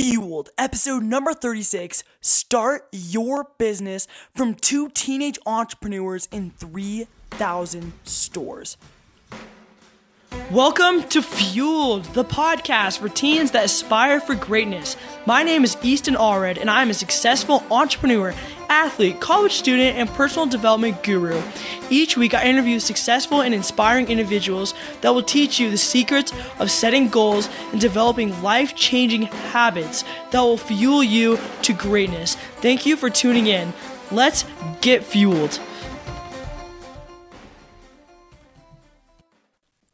Fueled, episode number 36 Start Your Business from two teenage entrepreneurs in 3,000 stores. Welcome to Fueled, the podcast for teens that aspire for greatness. My name is Easton Allred, and I am a successful entrepreneur, athlete, college student, and personal development guru. Each week, I interview successful and inspiring individuals that will teach you the secrets of setting goals and developing life changing habits that will fuel you to greatness. Thank you for tuning in. Let's get fueled.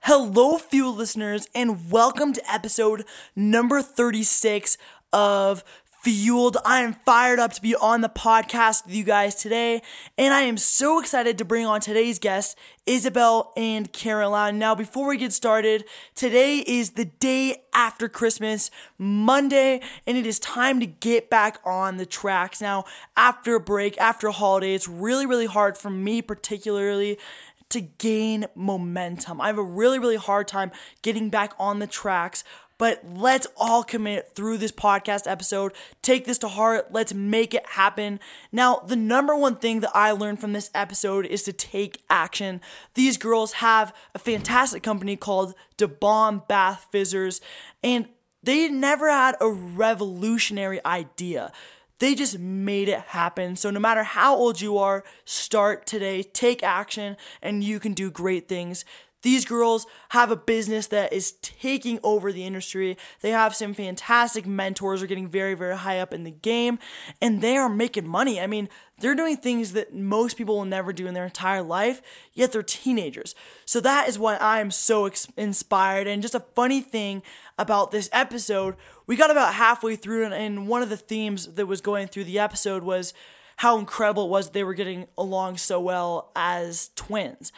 Hello, Fuel listeners, and welcome to episode number 36 of Fueled. I am fired up to be on the podcast with you guys today, and I am so excited to bring on today's guests, Isabel and Caroline. Now, before we get started, today is the day after Christmas, Monday, and it is time to get back on the tracks. Now, after a break, after a holiday, it's really, really hard for me, particularly to gain momentum. I have a really, really hard time getting back on the tracks. But let's all commit through this podcast episode. Take this to heart. Let's make it happen. Now, the number one thing that I learned from this episode is to take action. These girls have a fantastic company called Da Bomb Bath Fizzers, and they never had a revolutionary idea. They just made it happen. So, no matter how old you are, start today, take action, and you can do great things. These girls have a business that is taking over the industry. They have some fantastic mentors, are getting very, very high up in the game, and they are making money. I mean, they're doing things that most people will never do in their entire life, yet they're teenagers. So that is why I am so ex- inspired. And just a funny thing about this episode, we got about halfway through, and, and one of the themes that was going through the episode was how incredible it was they were getting along so well as twins.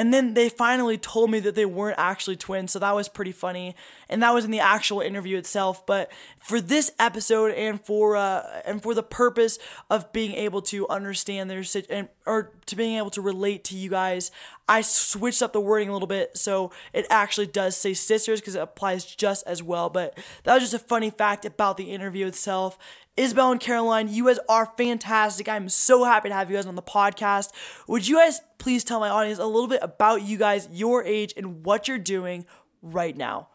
And then they finally told me that they weren't actually twins, so that was pretty funny. And that was in the actual interview itself. But for this episode and for uh, and for the purpose of being able to understand their and or to being able to relate to you guys, I switched up the wording a little bit so it actually does say sisters because it applies just as well. But that was just a funny fact about the interview itself. Isabel and Caroline, you guys are fantastic. I'm so happy to have you guys on the podcast. Would you guys please tell my audience a little bit about you guys, your age, and what you're doing right now?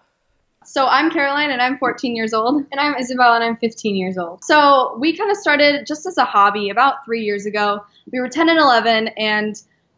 So I'm Caroline and I'm 14 years old. And I'm Isabel and I'm 15 years old. So we kind of started just as a hobby about three years ago. We were 10 and 11 and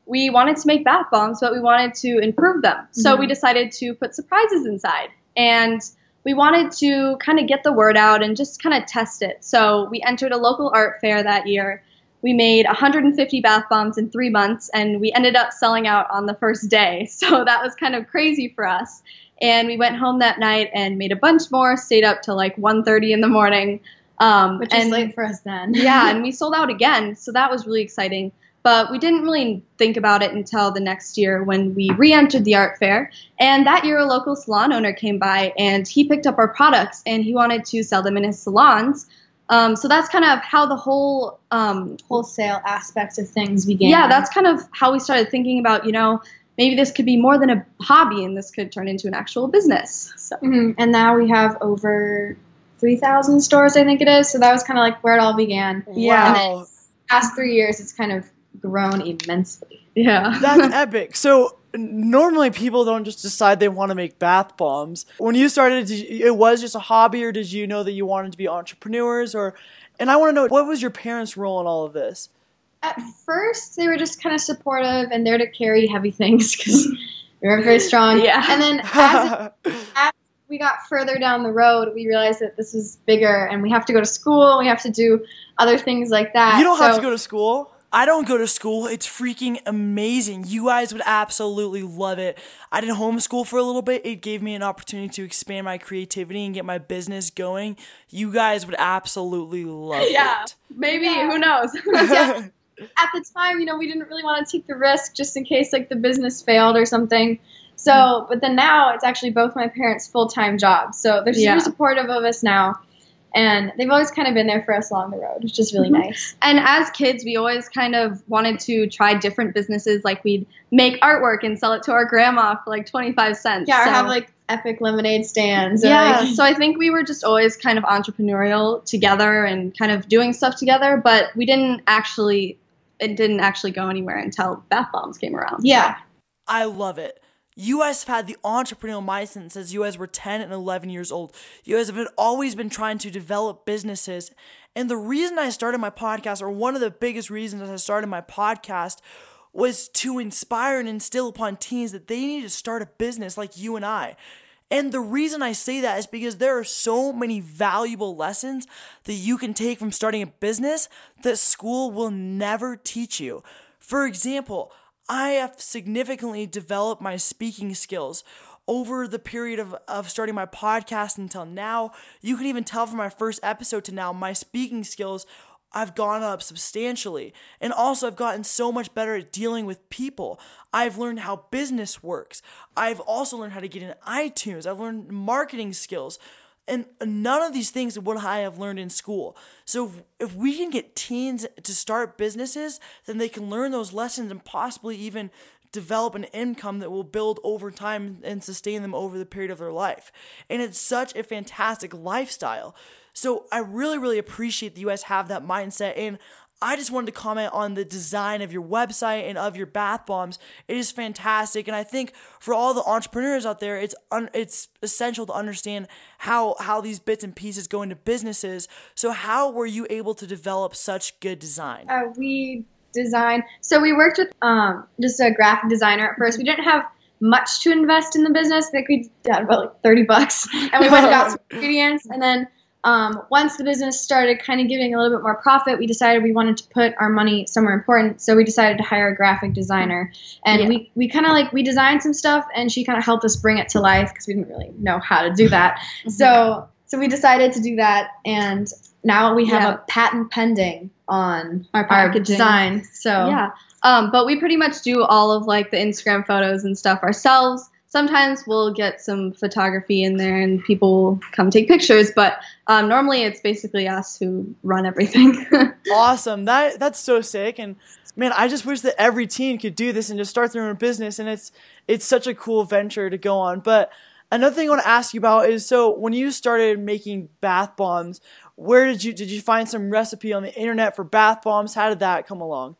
we wanted to make bath bombs, but we wanted to improve them. So mm-hmm. we decided to put surprises inside. And we wanted to kind of get the word out and just kind of test it. So we entered a local art fair that year. We made 150 bath bombs in three months, and we ended up selling out on the first day. So that was kind of crazy for us. And we went home that night and made a bunch more. Stayed up till like 1:30 in the morning. Um, Which and, is late for us then. yeah, and we sold out again. So that was really exciting. But we didn't really think about it until the next year when we re entered the art fair. And that year, a local salon owner came by and he picked up our products and he wanted to sell them in his salons. Um, so that's kind of how the whole um, wholesale aspect of things began. Yeah, that's kind of how we started thinking about, you know, maybe this could be more than a hobby and this could turn into an actual business. So. Mm-hmm. And now we have over 3,000 stores, I think it is. So that was kind of like where it all began. Yeah. And then past three years, it's kind of grown immensely. Yeah. That's epic. So normally people don't just decide they want to make bath bombs. When you started, you, it was just a hobby, or did you know that you wanted to be entrepreneurs? Or, and I want to know what was your parents' role in all of this? At first, they were just kind of supportive and there to carry heavy things because we were very strong. Yeah. And then as, as we got further down the road, we realized that this is bigger and we have to go to school. We have to do other things like that. You don't so, have to go to school. I don't go to school. It's freaking amazing. You guys would absolutely love it. I did homeschool for a little bit. It gave me an opportunity to expand my creativity and get my business going. You guys would absolutely love yeah, it. Maybe, yeah. Maybe. Who knows? yeah. At the time, you know, we didn't really want to take the risk just in case like the business failed or something. So, but then now it's actually both my parents' full time jobs. So they're super yeah. supportive of us now And they've always kind of been there for us along the road, which is really Mhm. nice. And as kids, we always kind of wanted to try different businesses. Like we'd make artwork and sell it to our grandma for like 25 cents. Yeah, or have like epic lemonade stands. yeah, like- so I think we were just always kind of entrepreneurial together and kind of doing stuff together, but we didn't actually, it didn't actually go anywhere until Bath Bombs came around. yeah. I love it. You guys have had the entrepreneurial mindset since you guys were 10 and 11 years old. You guys have always been trying to develop businesses. And the reason I started my podcast, or one of the biggest reasons I started my podcast, was to inspire and instill upon teens that they need to start a business like you and I. And the reason I say that is because there are so many valuable lessons that you can take from starting a business that school will never teach you. For example, I have significantly developed my speaking skills over the period of, of starting my podcast until now. You can even tell from my first episode to now, my speaking skills I've gone up substantially. And also, I've gotten so much better at dealing with people. I've learned how business works. I've also learned how to get in iTunes. I've learned marketing skills. And none of these things would I have learned in school. So if, if we can get teens to start businesses, then they can learn those lessons and possibly even develop an income that will build over time and sustain them over the period of their life. And it's such a fantastic lifestyle. So I really, really appreciate you guys have that mindset. And I just wanted to comment on the design of your website and of your bath bombs. It is fantastic, and I think for all the entrepreneurs out there, it's un- it's essential to understand how how these bits and pieces go into businesses. So how were you able to develop such good design? Uh, we design. So we worked with um, just a graphic designer at first. We didn't have much to invest in the business. I think we had about like thirty bucks, and we went and got some ingredients. And then um, once the business started kind of giving a little bit more profit, we decided we wanted to put our money somewhere important. So we decided to hire a graphic designer, and Yeah. we we kind of like we designed some stuff, and she kind of helped us bring it to life because we didn't really know how to do that. So so we decided to do that, and now we have Yeah. a patent pending on Our our design. So Yeah. Um, but we pretty much do all of like the Instagram photos and stuff ourselves. Sometimes we'll get some photography in there and people will come take pictures, but um, normally it's basically us who run everything. awesome. That that's so sick. And man, I just wish that every teen could do this and just start their own business. And it's it's such a cool venture to go on. But another thing I want to ask you about is so when you started making bath bombs, where did you did you find some recipe on the internet for bath bombs? How did that come along?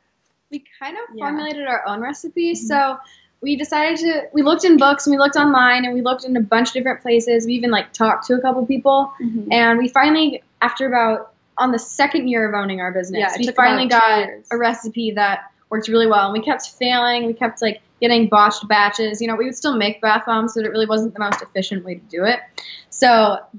we kind of Yeah. formulated our own recipe. So we decided to we looked in books and we looked online and we looked in a bunch of different places. We even like talked to a couple people Mhm. and we finally after about on the second year of owning our business, Yeah, we finally got years. a recipe that worked really well. And we kept failing. We kept like getting botched batches. You know, we would still make bath bombs, but it really wasn't the most efficient way to do it. So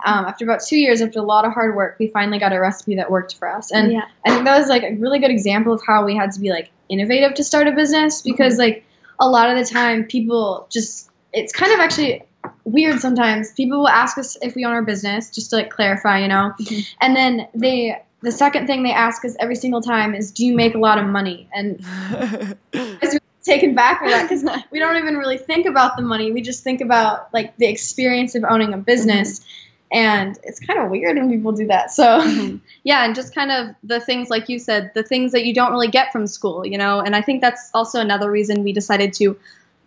um, after about two years, after a lot of hard work, we finally got a recipe that worked for us. And Yeah. I think that was like a really good example of how we had to be like innovative to start a business because like a lot of the time people just it's kind of actually weird sometimes. People will ask us if we own our business just to like clarify, you know. Mhm. And then they the second thing they ask us every single time is do you make a lot of money? And it's taken back by that because we don't even really think about the money. We just think about like the experience of owning a business. And it's kind of weird when people do that. So Mhm. yeah, and just kind of the things like you said, the things that you don't really get from school, you know. And I think that's also another reason we decided to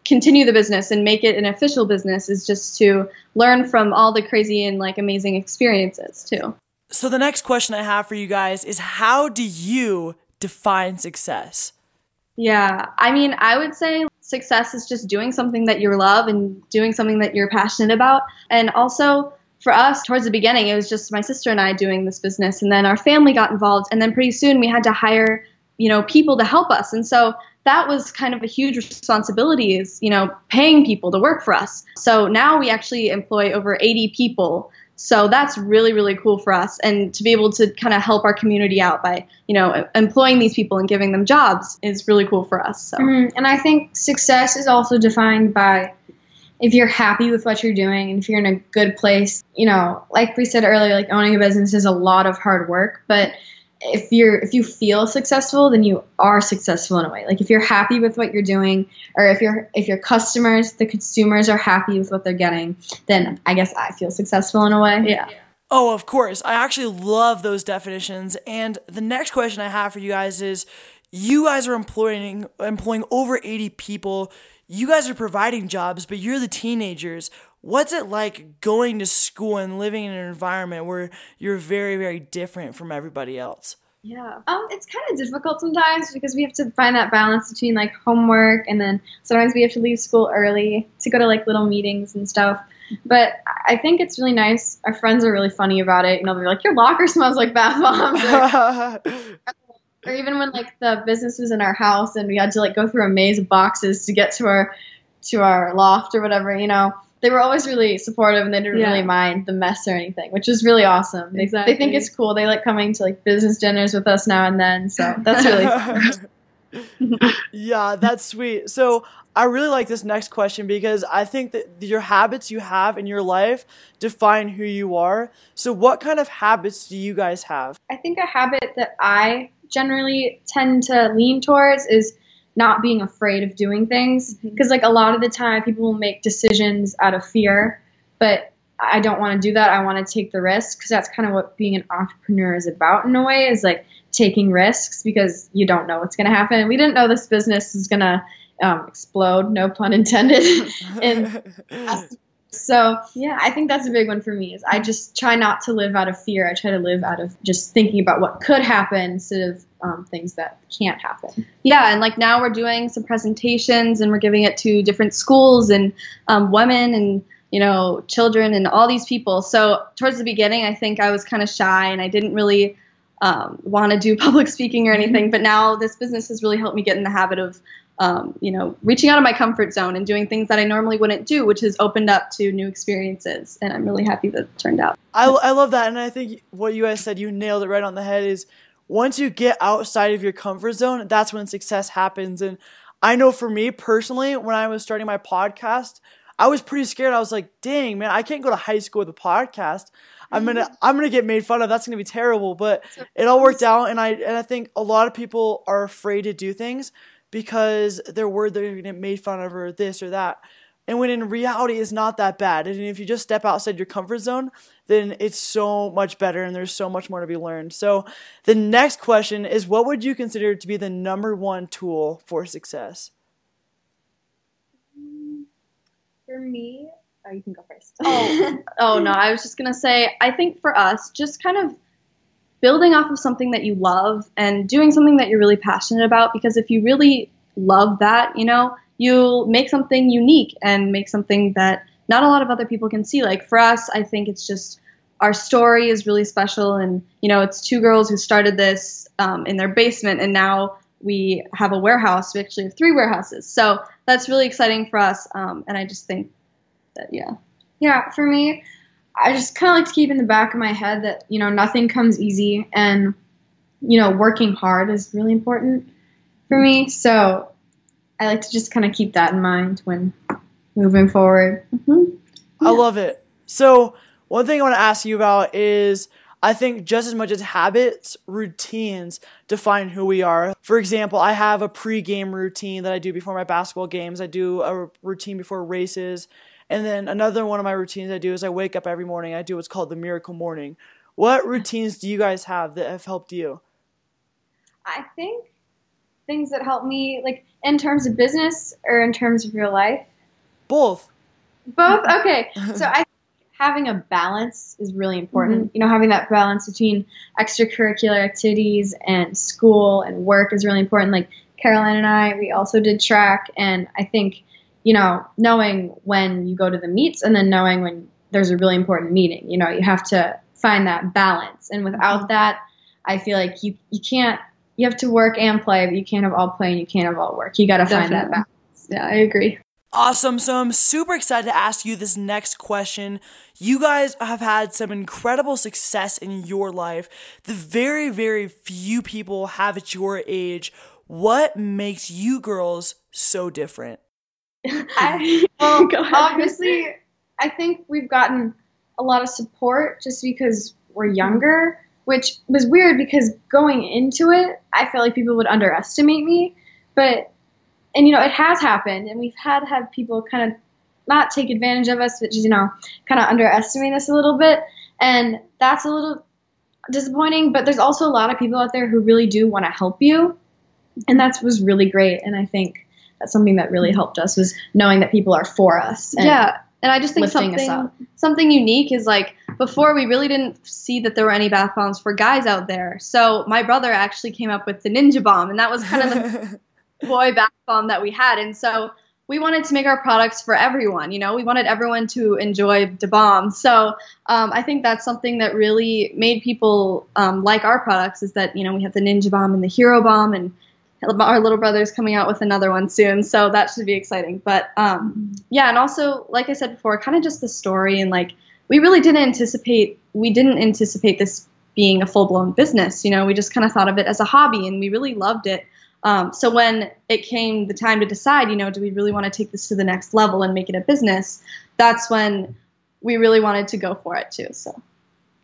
continue the business and make it an official business is just to learn from all the crazy and like amazing experiences too. so the next question I have for you guys is how do you define success? Yeah, I mean, I would say success is just doing something that you love and doing something that you're passionate about. And also, for us, towards the beginning, it was just my sister and I doing this business, and then our family got involved, and then pretty soon we had to hire, you know, people to help us. And so that was kind of a huge responsibility is, you know, paying people to work for us. So now we actually employ over 80 people. So that's really, really cool for us. And to be able to kind of help our community out by, you know, employing these people and giving them jobs is really cool for us. So Mhm. And I think success is also defined by if you're happy with what you're doing and if you're in a good place. You know, like we said earlier, like owning a business is a lot of hard work, but if you're if you feel successful, then you are successful in a way. Like if you're happy with what you're doing, or if your if your customers, the consumers are happy with what they're getting, then I guess I feel successful in a way. yeah. Oh, of course. I actually love those definitions. And the next question I have for you guys is you guys are employing employing over 80 people. You guys are providing jobs, but you're the teenagers. What's it like going to school and living in an environment where you're very very different from everybody else? Yeah. Um, it's kind of difficult sometimes because we have to find that balance between like homework and then sometimes we have to leave school early to go to like little meetings and stuff. But I think it's really nice. Our friends are really funny about it. You know, they're like, "Your locker smells like bath bombs," or even when like the business was in our house and we had to like go through a maze of boxes to get to our to our loft or whatever. You know, they were always really supportive and they didn't Yeah. really mind the mess or anything, which was really awesome. They, they think it's cool. They like coming to like business dinners with us now and then. So that's really yeah, that's sweet. So I really like this next question because I think that your habits you have in your life define who you are. So what kind of habits do you guys have? I think a habit that I generally tend to lean towards is not being afraid of doing things. Because like a lot of the time people will make decisions out of fear but i don't want to do that. I want to take the risk because that's kind of what being an entrepreneur is about in a way is like taking risks because you don't know what's going to happen. We didn't know this business is going to um, explode no pun intended and so yeah i think that's a big one for me is i just try not to live out of fear i try to live out of just thinking about what could happen instead of um, things that can't happen Yeah, and like now we're doing some presentations and we're giving it to different schools and um, women and you know children and all these people. So towards the beginning, I think I was kind of shy and I didn't really um, want to do public speaking or anything. But now this business has really helped me get in the habit of um, you know reaching out of my comfort zone and doing things that I normally wouldn't do, which has opened up to new experiences. And I'm really happy that it turned out. I, I love that. And I think what you guys said, you nailed it right on the head is once you get outside of your comfort zone, that's when success happens. And I know for me personally, when I was starting my podcast, I was pretty scared. I was like, dang, man, I can't go to high school with a podcast. I'm gonna I'm gonna get made fun of. That's gonna be terrible. But it all worked out and I and I think a lot of people are afraid to do things because they're worried they're gonna get made fun of or this or that. And when in reality it's not that bad. And if you just step outside your comfort zone, then it's so much better and there's so much more to be learned. So the next question is what would you consider to be the number one tool for success? Mm, for me oh you can go first Oh, oh no, I was just gonna say, I think for us, just kind of building off of something that you love and doing something that you're really passionate about. Because if you really love that, you know, you'll make something unique and make something that not a lot of other people can see. Like for us, I think it's just our story is really special, and you know, it's two girls who started this um, in their basement, and now we have a warehouse. We actually have three warehouses, so that's really exciting for us. Um, and I just think that yeah. Yeah, for me, I just kind of like to keep in the back of my head that, you know, nothing comes easy and, you know, working hard is really important for me. So I like to just kind of keep that in mind when moving forward. Mm-hmm. I love it. So, one thing I want to ask you about is I think just as much as habits, routines define who we are. For example, I have a pre-game routine that I do before my basketball games. I do a routine before races. And then another one of my routines I do is I wake up every morning. I do what's called the miracle morning. What routines do you guys have that have helped you? I think things that help me, like in terms of business or in terms of real life. Both. Both? Okay. So I think having a balance is really important. Mm-hmm. You know, having that balance between extracurricular activities and school and work is really important. Like Caroline and I, we also did track, and I think, you know, knowing when you go to the meets and then knowing when there's a really important meeting, you know, you have to find that balance. And without mm-hmm. that, I feel like you, you can't, you have to work and play, but you can't have all play and you can't have all work. You got to find that balance. Yeah, I agree. Awesome. So I'm super excited to ask you this next question. You guys have had some incredible success in your life. The very, very few people have at your age. What makes you girls so different? I, well, obviously, I think we've gotten a lot of support just because we're younger, which was weird because going into it, I felt like people would underestimate me. But, and you know, it has happened, and we've had have people kind of not take advantage of us, but just, you know, kind of underestimate us a little bit. and that's a little disappointing. But there's also a lot of people out there who really do want to help you, and that was really great. And I think something that really helped us was knowing that people are for us. And yeah, and I just think something something unique is like before we really didn't see that there were any bath bombs for guys out there. So my brother actually came up with the Ninja Bomb, and that was kind of the boy bath bomb that we had. And so we wanted to make our products for everyone. You know, we wanted everyone to enjoy the bomb. So um, I think that's something that really made people um, like our products is that you know we have the Ninja Bomb and the Hero Bomb and our little brother's coming out with another one soon, so that should be exciting. But um, yeah, and also like I said before, kind of just the story and like we really didn't anticipate we didn't anticipate this being a full blown business. You know, we just kind of thought of it as a hobby, and we really loved it. Um, so when it came the time to decide, you know, do we really want to take this to the next level and make it a business? That's when we really wanted to go for it too. So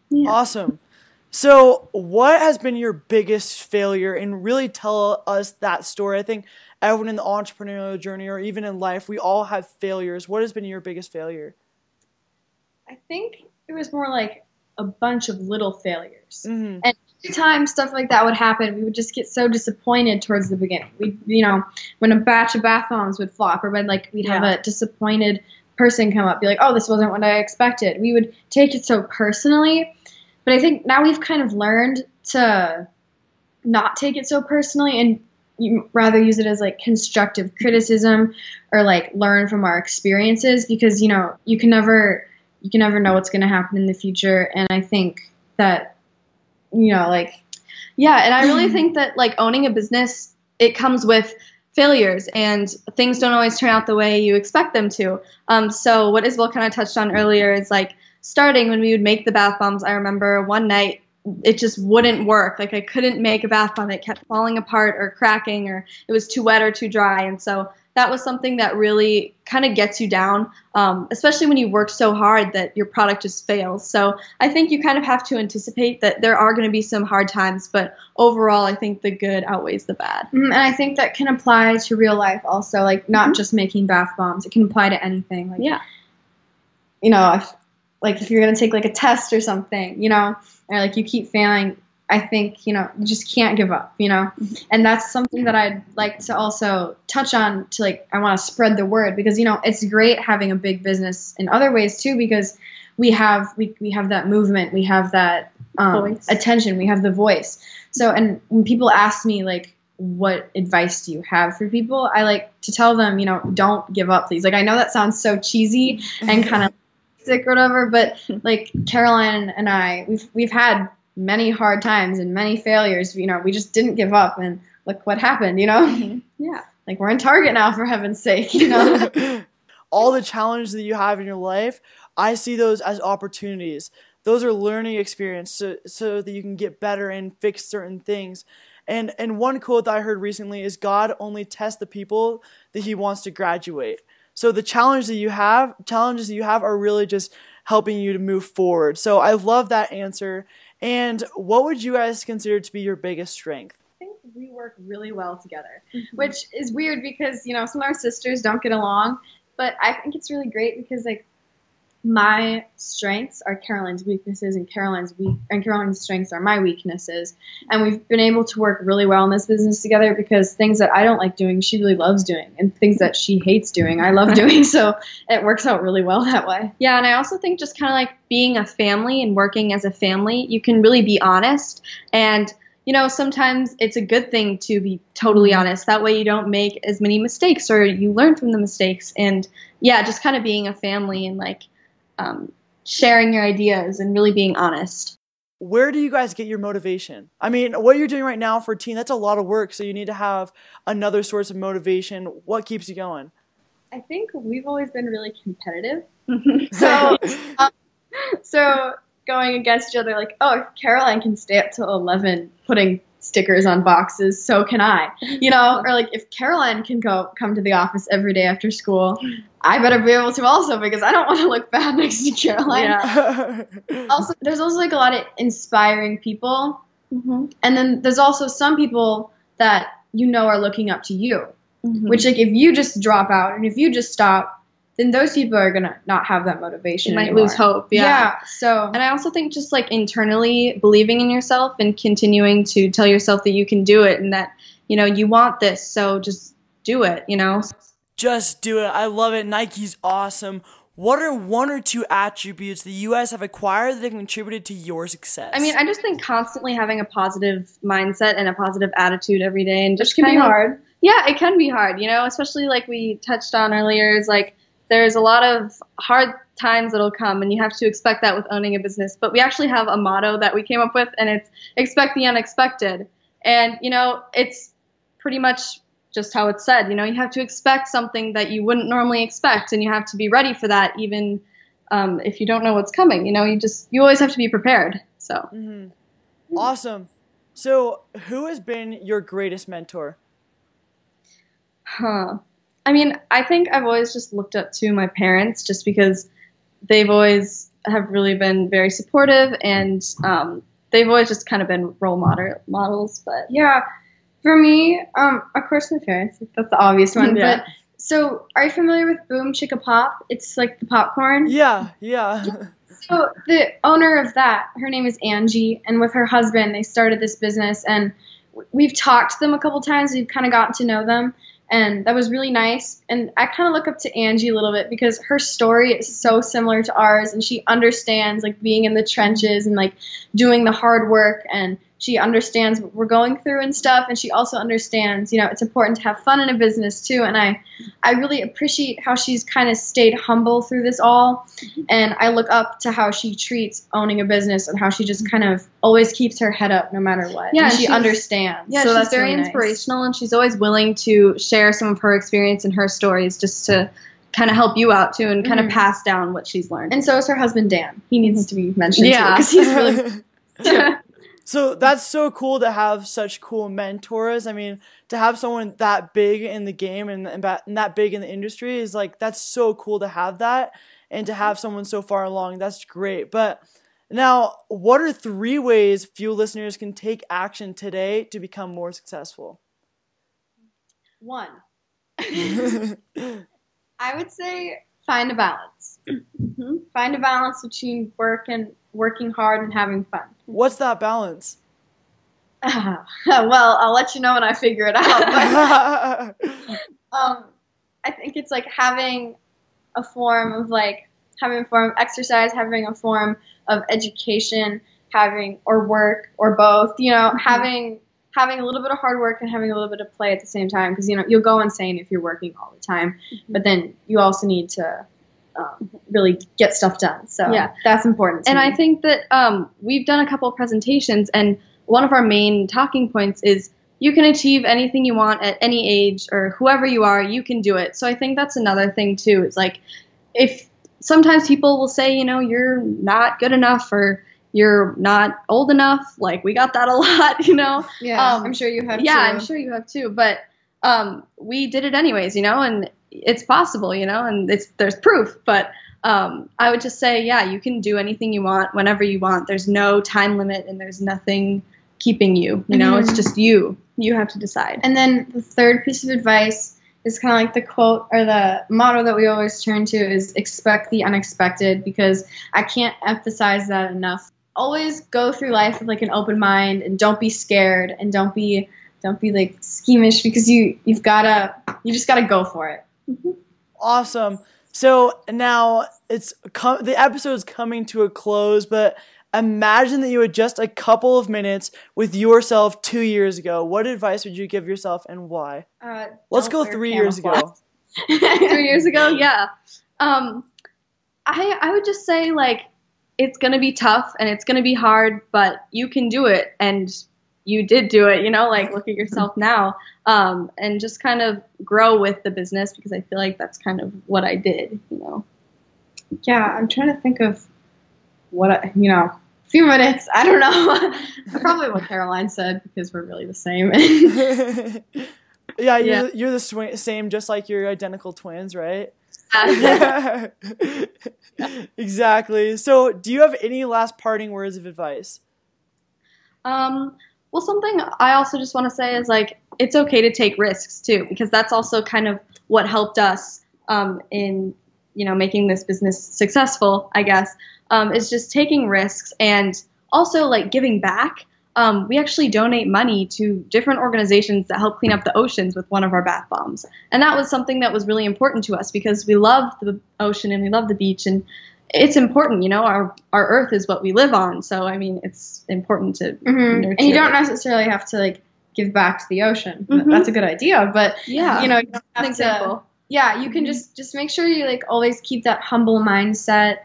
yeah. Awesome. So, what has been your biggest failure? And really tell us that story. I think everyone in the entrepreneurial journey or even in life, we all have failures. What has been your biggest failure? I think it was more like a bunch of little failures. hmm And every time stuff like that would happen, we would just get so disappointed towards the beginning. We, you know, when a batch of bath bombs would flop, or when like we'd have Yeah. a disappointed person come up, be like, "Oh, this wasn't what I expected." We would take it so personally. But I think now we've kind of learned to not take it so personally and you rather use it as like constructive criticism or like learn from our experiences because you know you can never you can never know what's going to happen in the future and i think that you know like Yeah, and I really think that like owning a business, it comes with failures and things don't always turn out the way you expect them to. Um, so what Isabel kind of touched on earlier is like starting when we would make the bath bombs. I remember one night it just wouldn't work. Like I couldn't make a bath bomb; it kept falling apart or cracking, or it was too wet or too dry. And so that was something that really kind of gets you down, um, especially when you work so hard that your product just fails. So I think you kind of have to anticipate that there are going to be some hard times, but overall, I think the good outweighs the bad. Mm, and i think that can apply to real life also like not just making bath bombs it can apply to anything like Yeah. you know if like if you're going to take like a test or something you know or like you keep failing i think you know you just can't give up you know? And that's something that i'd like to also touch on to like i want to spread the word because you know it's great having a big business in other ways too because we have we, we have that movement we have that um, attention we have the voice. So and when people ask me like what advice do you have for people i like to tell them you know don't give up please. Like i know that sounds so cheesy and kind of sick or whatever but like caroline and i we've we've had many hard times and many failures you know we just didn't give up and look what happened you know mm-hmm. Yeah. like we're in target now for heaven's sake you know all the challenges that you have in your life, I see those as opportunities. Those are learning experience so, so that you can get better and fix certain things. And and one quote that I heard recently is God only tests the people that he wants to graduate. So the challenge that you have, challenges that you have are really just helping you to move forward. So I love that answer. And what would you guys consider to be your biggest strength? I think we work really well together, mm-hmm. which is weird because you know some of our sisters don't get along, but I think it's really great because like my strengths are Caroline's weaknesses, and Caroline's weak and Caroline's strengths are my weaknesses, and we've been able to work really well in this business together because things that I don't like doing, she really loves doing, and things that she hates doing, I love doing. So it works out really well that way. Yeah, and I also think just kind of like being a family and working as a family, you can really be honest. And, you know, sometimes it's a good thing to be totally mm-hmm. honest. That way you don't make as many mistakes or you learn from the mistakes. And yeah, just kind of being a family and like um, sharing your ideas and really being honest. where do you guys get your motivation? I mean, what you're doing right now for a team, that's a lot of work. So you need to have another source of motivation. What keeps you going? I think we've always been really competitive. So, um, so going against each other, like, oh, Caroline can stay up till eleven putting stickers on boxes, so can I. You know, or like if Caroline can go come to the office every day after school, I better be able to also because I don't want to look bad next to Caroline. Yeah. Also, there's also like a lot of inspiring people, hmm and then there's also some people that you know are looking up to you. Mm-hmm. Which like if you just drop out and if you just stop, then those people are gonna not have that motivation. You might anymore. lose hope. Yeah. Yeah. So And I also think just like internally believing in yourself and continuing to tell yourself that you can do it and that, you know, you want this. So just do it, you know? Just do it. I love it. Nike's awesome. What are one or two attributes that you guys have acquired that have contributed to your success? I mean, I just think constantly having a positive mindset and a positive attitude every day and just which can be kind of- hard. Yeah, it can be hard, you know, especially like we touched on earlier, is like there's a lot of hard times that'll come and you have to expect that with owning a business. But we actually have a motto that we came up with and it's expect the unexpected. And, you know, it's pretty much just how it's said. You know, you have to expect something that you wouldn't normally expect and you have to be ready for that even um, if you don't know what's coming. You know, you just you always have to be prepared. So Mhm. Awesome. So, who has been your greatest mentor? Huh. I mean, I think I've always just looked up to my parents just because they've always have really been very supportive and um, they've always just kind of been role model models. But Yeah. For me, um, of course my parents. That's the obvious one. Yeah. But so are you familiar with Boom Chicka Pop? It's like the popcorn. Yeah, yeah. So the owner of that, her name is Angie, and with her husband, they started this business, and we've talked to them a couple times. We've kind of gotten to know them, and that was really nice. And I kind of look up to Angie a little bit because her story is so similar to ours, and she understands like being in the trenches and like doing the hard work, and she understands what we're going through and stuff. And she also understands, you know, it's important to have fun in a business too. And I, I really appreciate how she's kind of stayed humble through this all and I look up to how she treats owning a business and how she just kind of always keeps her head up no matter what. Yeah, she understands. yeah, so she's that's very really nice. inspirational and she's always willing to share some of her experience and her stories just to kind of help you out too and kind Mhm. of pass down what she's learned. And so is her husband Dan. He needs to be mentioned Yeah. because he's really. so that's so cool to have such cool mentors. I mean, to have someone that big in the game and, and that big in the industry is like that's so cool to have that and to have someone so far along. That's great. But now, what are three ways few listeners can take action today to become more successful? One. I would say find a balance. Mhm. Find a balance between work and working hard and having fun. What's that balance? well, I'll let you know when I figure it out. But um, I think it's like having a form of like having a form of exercise, having a form of education, having or work or both. You know, having having a little bit of hard work and having a little bit of play at the same time because you know you'll go insane if you're working all the time. But then you also need to um, really get stuff done. So Yeah. that's important. And me. I think that um, we've done a couple of presentations, and one of our main talking points is you can achieve anything you want at any age or whoever you are, you can do it. So I think that's another thing too. It's like if sometimes people will say, you know, you're not good enough or you're not old enough. Like we got that a lot, you know. yeah, um, I'm sure you have. yeah, too. I'm sure you have too. But um, we did it anyways, you know, and it's possible, you know, and it's there's proof. But um, I would just say, yeah, you can do anything you want whenever you want. There's no time limit, and there's nothing keeping you. You know, it's Mhm. just you. You have to decide. And then the third piece of advice is kind of like the quote or the motto that we always turn to is expect the unexpected because I can't emphasize that enough. Always go through life with like an open mind and don't be scared and don't be don't be like schemish because you you've gotta you just gotta go for it. Awesome. So now it's com- the episode's coming to a close, but imagine that you had just a couple of minutes with yourself two years ago. What advice would you give yourself and why? Uh, Let's go three years ago. Three years ago, yeah. Um, I I would just say like it's gonna be tough and it's gonna be hard, but you can do it and you did do it. You know, like look at yourself now, um, and just kind of grow with the business because I feel like that's kind of what I did. You know. Yeah, I'm trying to think of what I, you know. A few minutes. I don't know. Probably what Caroline said because we're really the same. yeah, you're, Yeah. you're the sw- same, just like your identical twins, right? exactly. So, do you have any last parting words of advice? Um, well, something I also just want to say is like it's okay to take risks too, because that's also kind of what helped us um, in you know making this business successful, I guess, um, is just taking risks and also like giving back. Um, we actually donate money to different organizations that help clean up the oceans with one of our bath bombs, and that was something that was really important to us because we love the ocean and we love the beach and it's important, you know, our our earth is what we live on. So I mean, it's important to mm-hmm. nurture. And you don't necessarily have to like give back to the ocean. Mhm. That's a good idea, but yeah, you know, you don't have to. Yeah, you can Mhm. just just make sure you like always keep that humble mindset,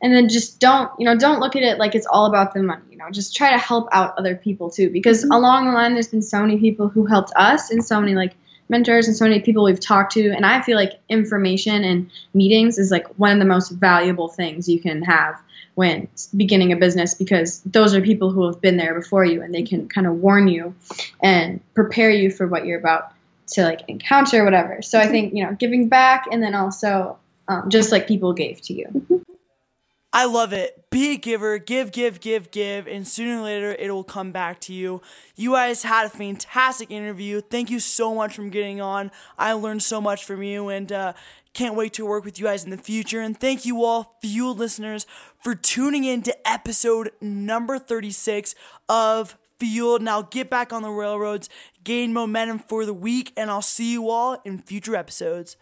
and then just don't you know don't look at it like it's all about the money. You know, just try to help out other people too, because Mhm. along the line, there's been so many people who helped us, and so many like mentors and so many people we've talked to, and I feel like information and meetings is like one of the most valuable things you can have when beginning a business because those are people who have been there before you and they can kind of warn you and prepare you for what you're about to like encounter whatever. So i think you know giving back and then also um, just like people gave to you I love it. Be a giver, give, give, give, give, and sooner or later it will come back to you. You guys had a fantastic interview. Thank you so much for getting on. I learned so much from you and uh, can't wait to work with you guys in the future. And thank you all, Fueled listeners, for tuning in to episode number 36 of Fueled. Now get back on the railroads, gain momentum for the week, and I'll see you all in future episodes.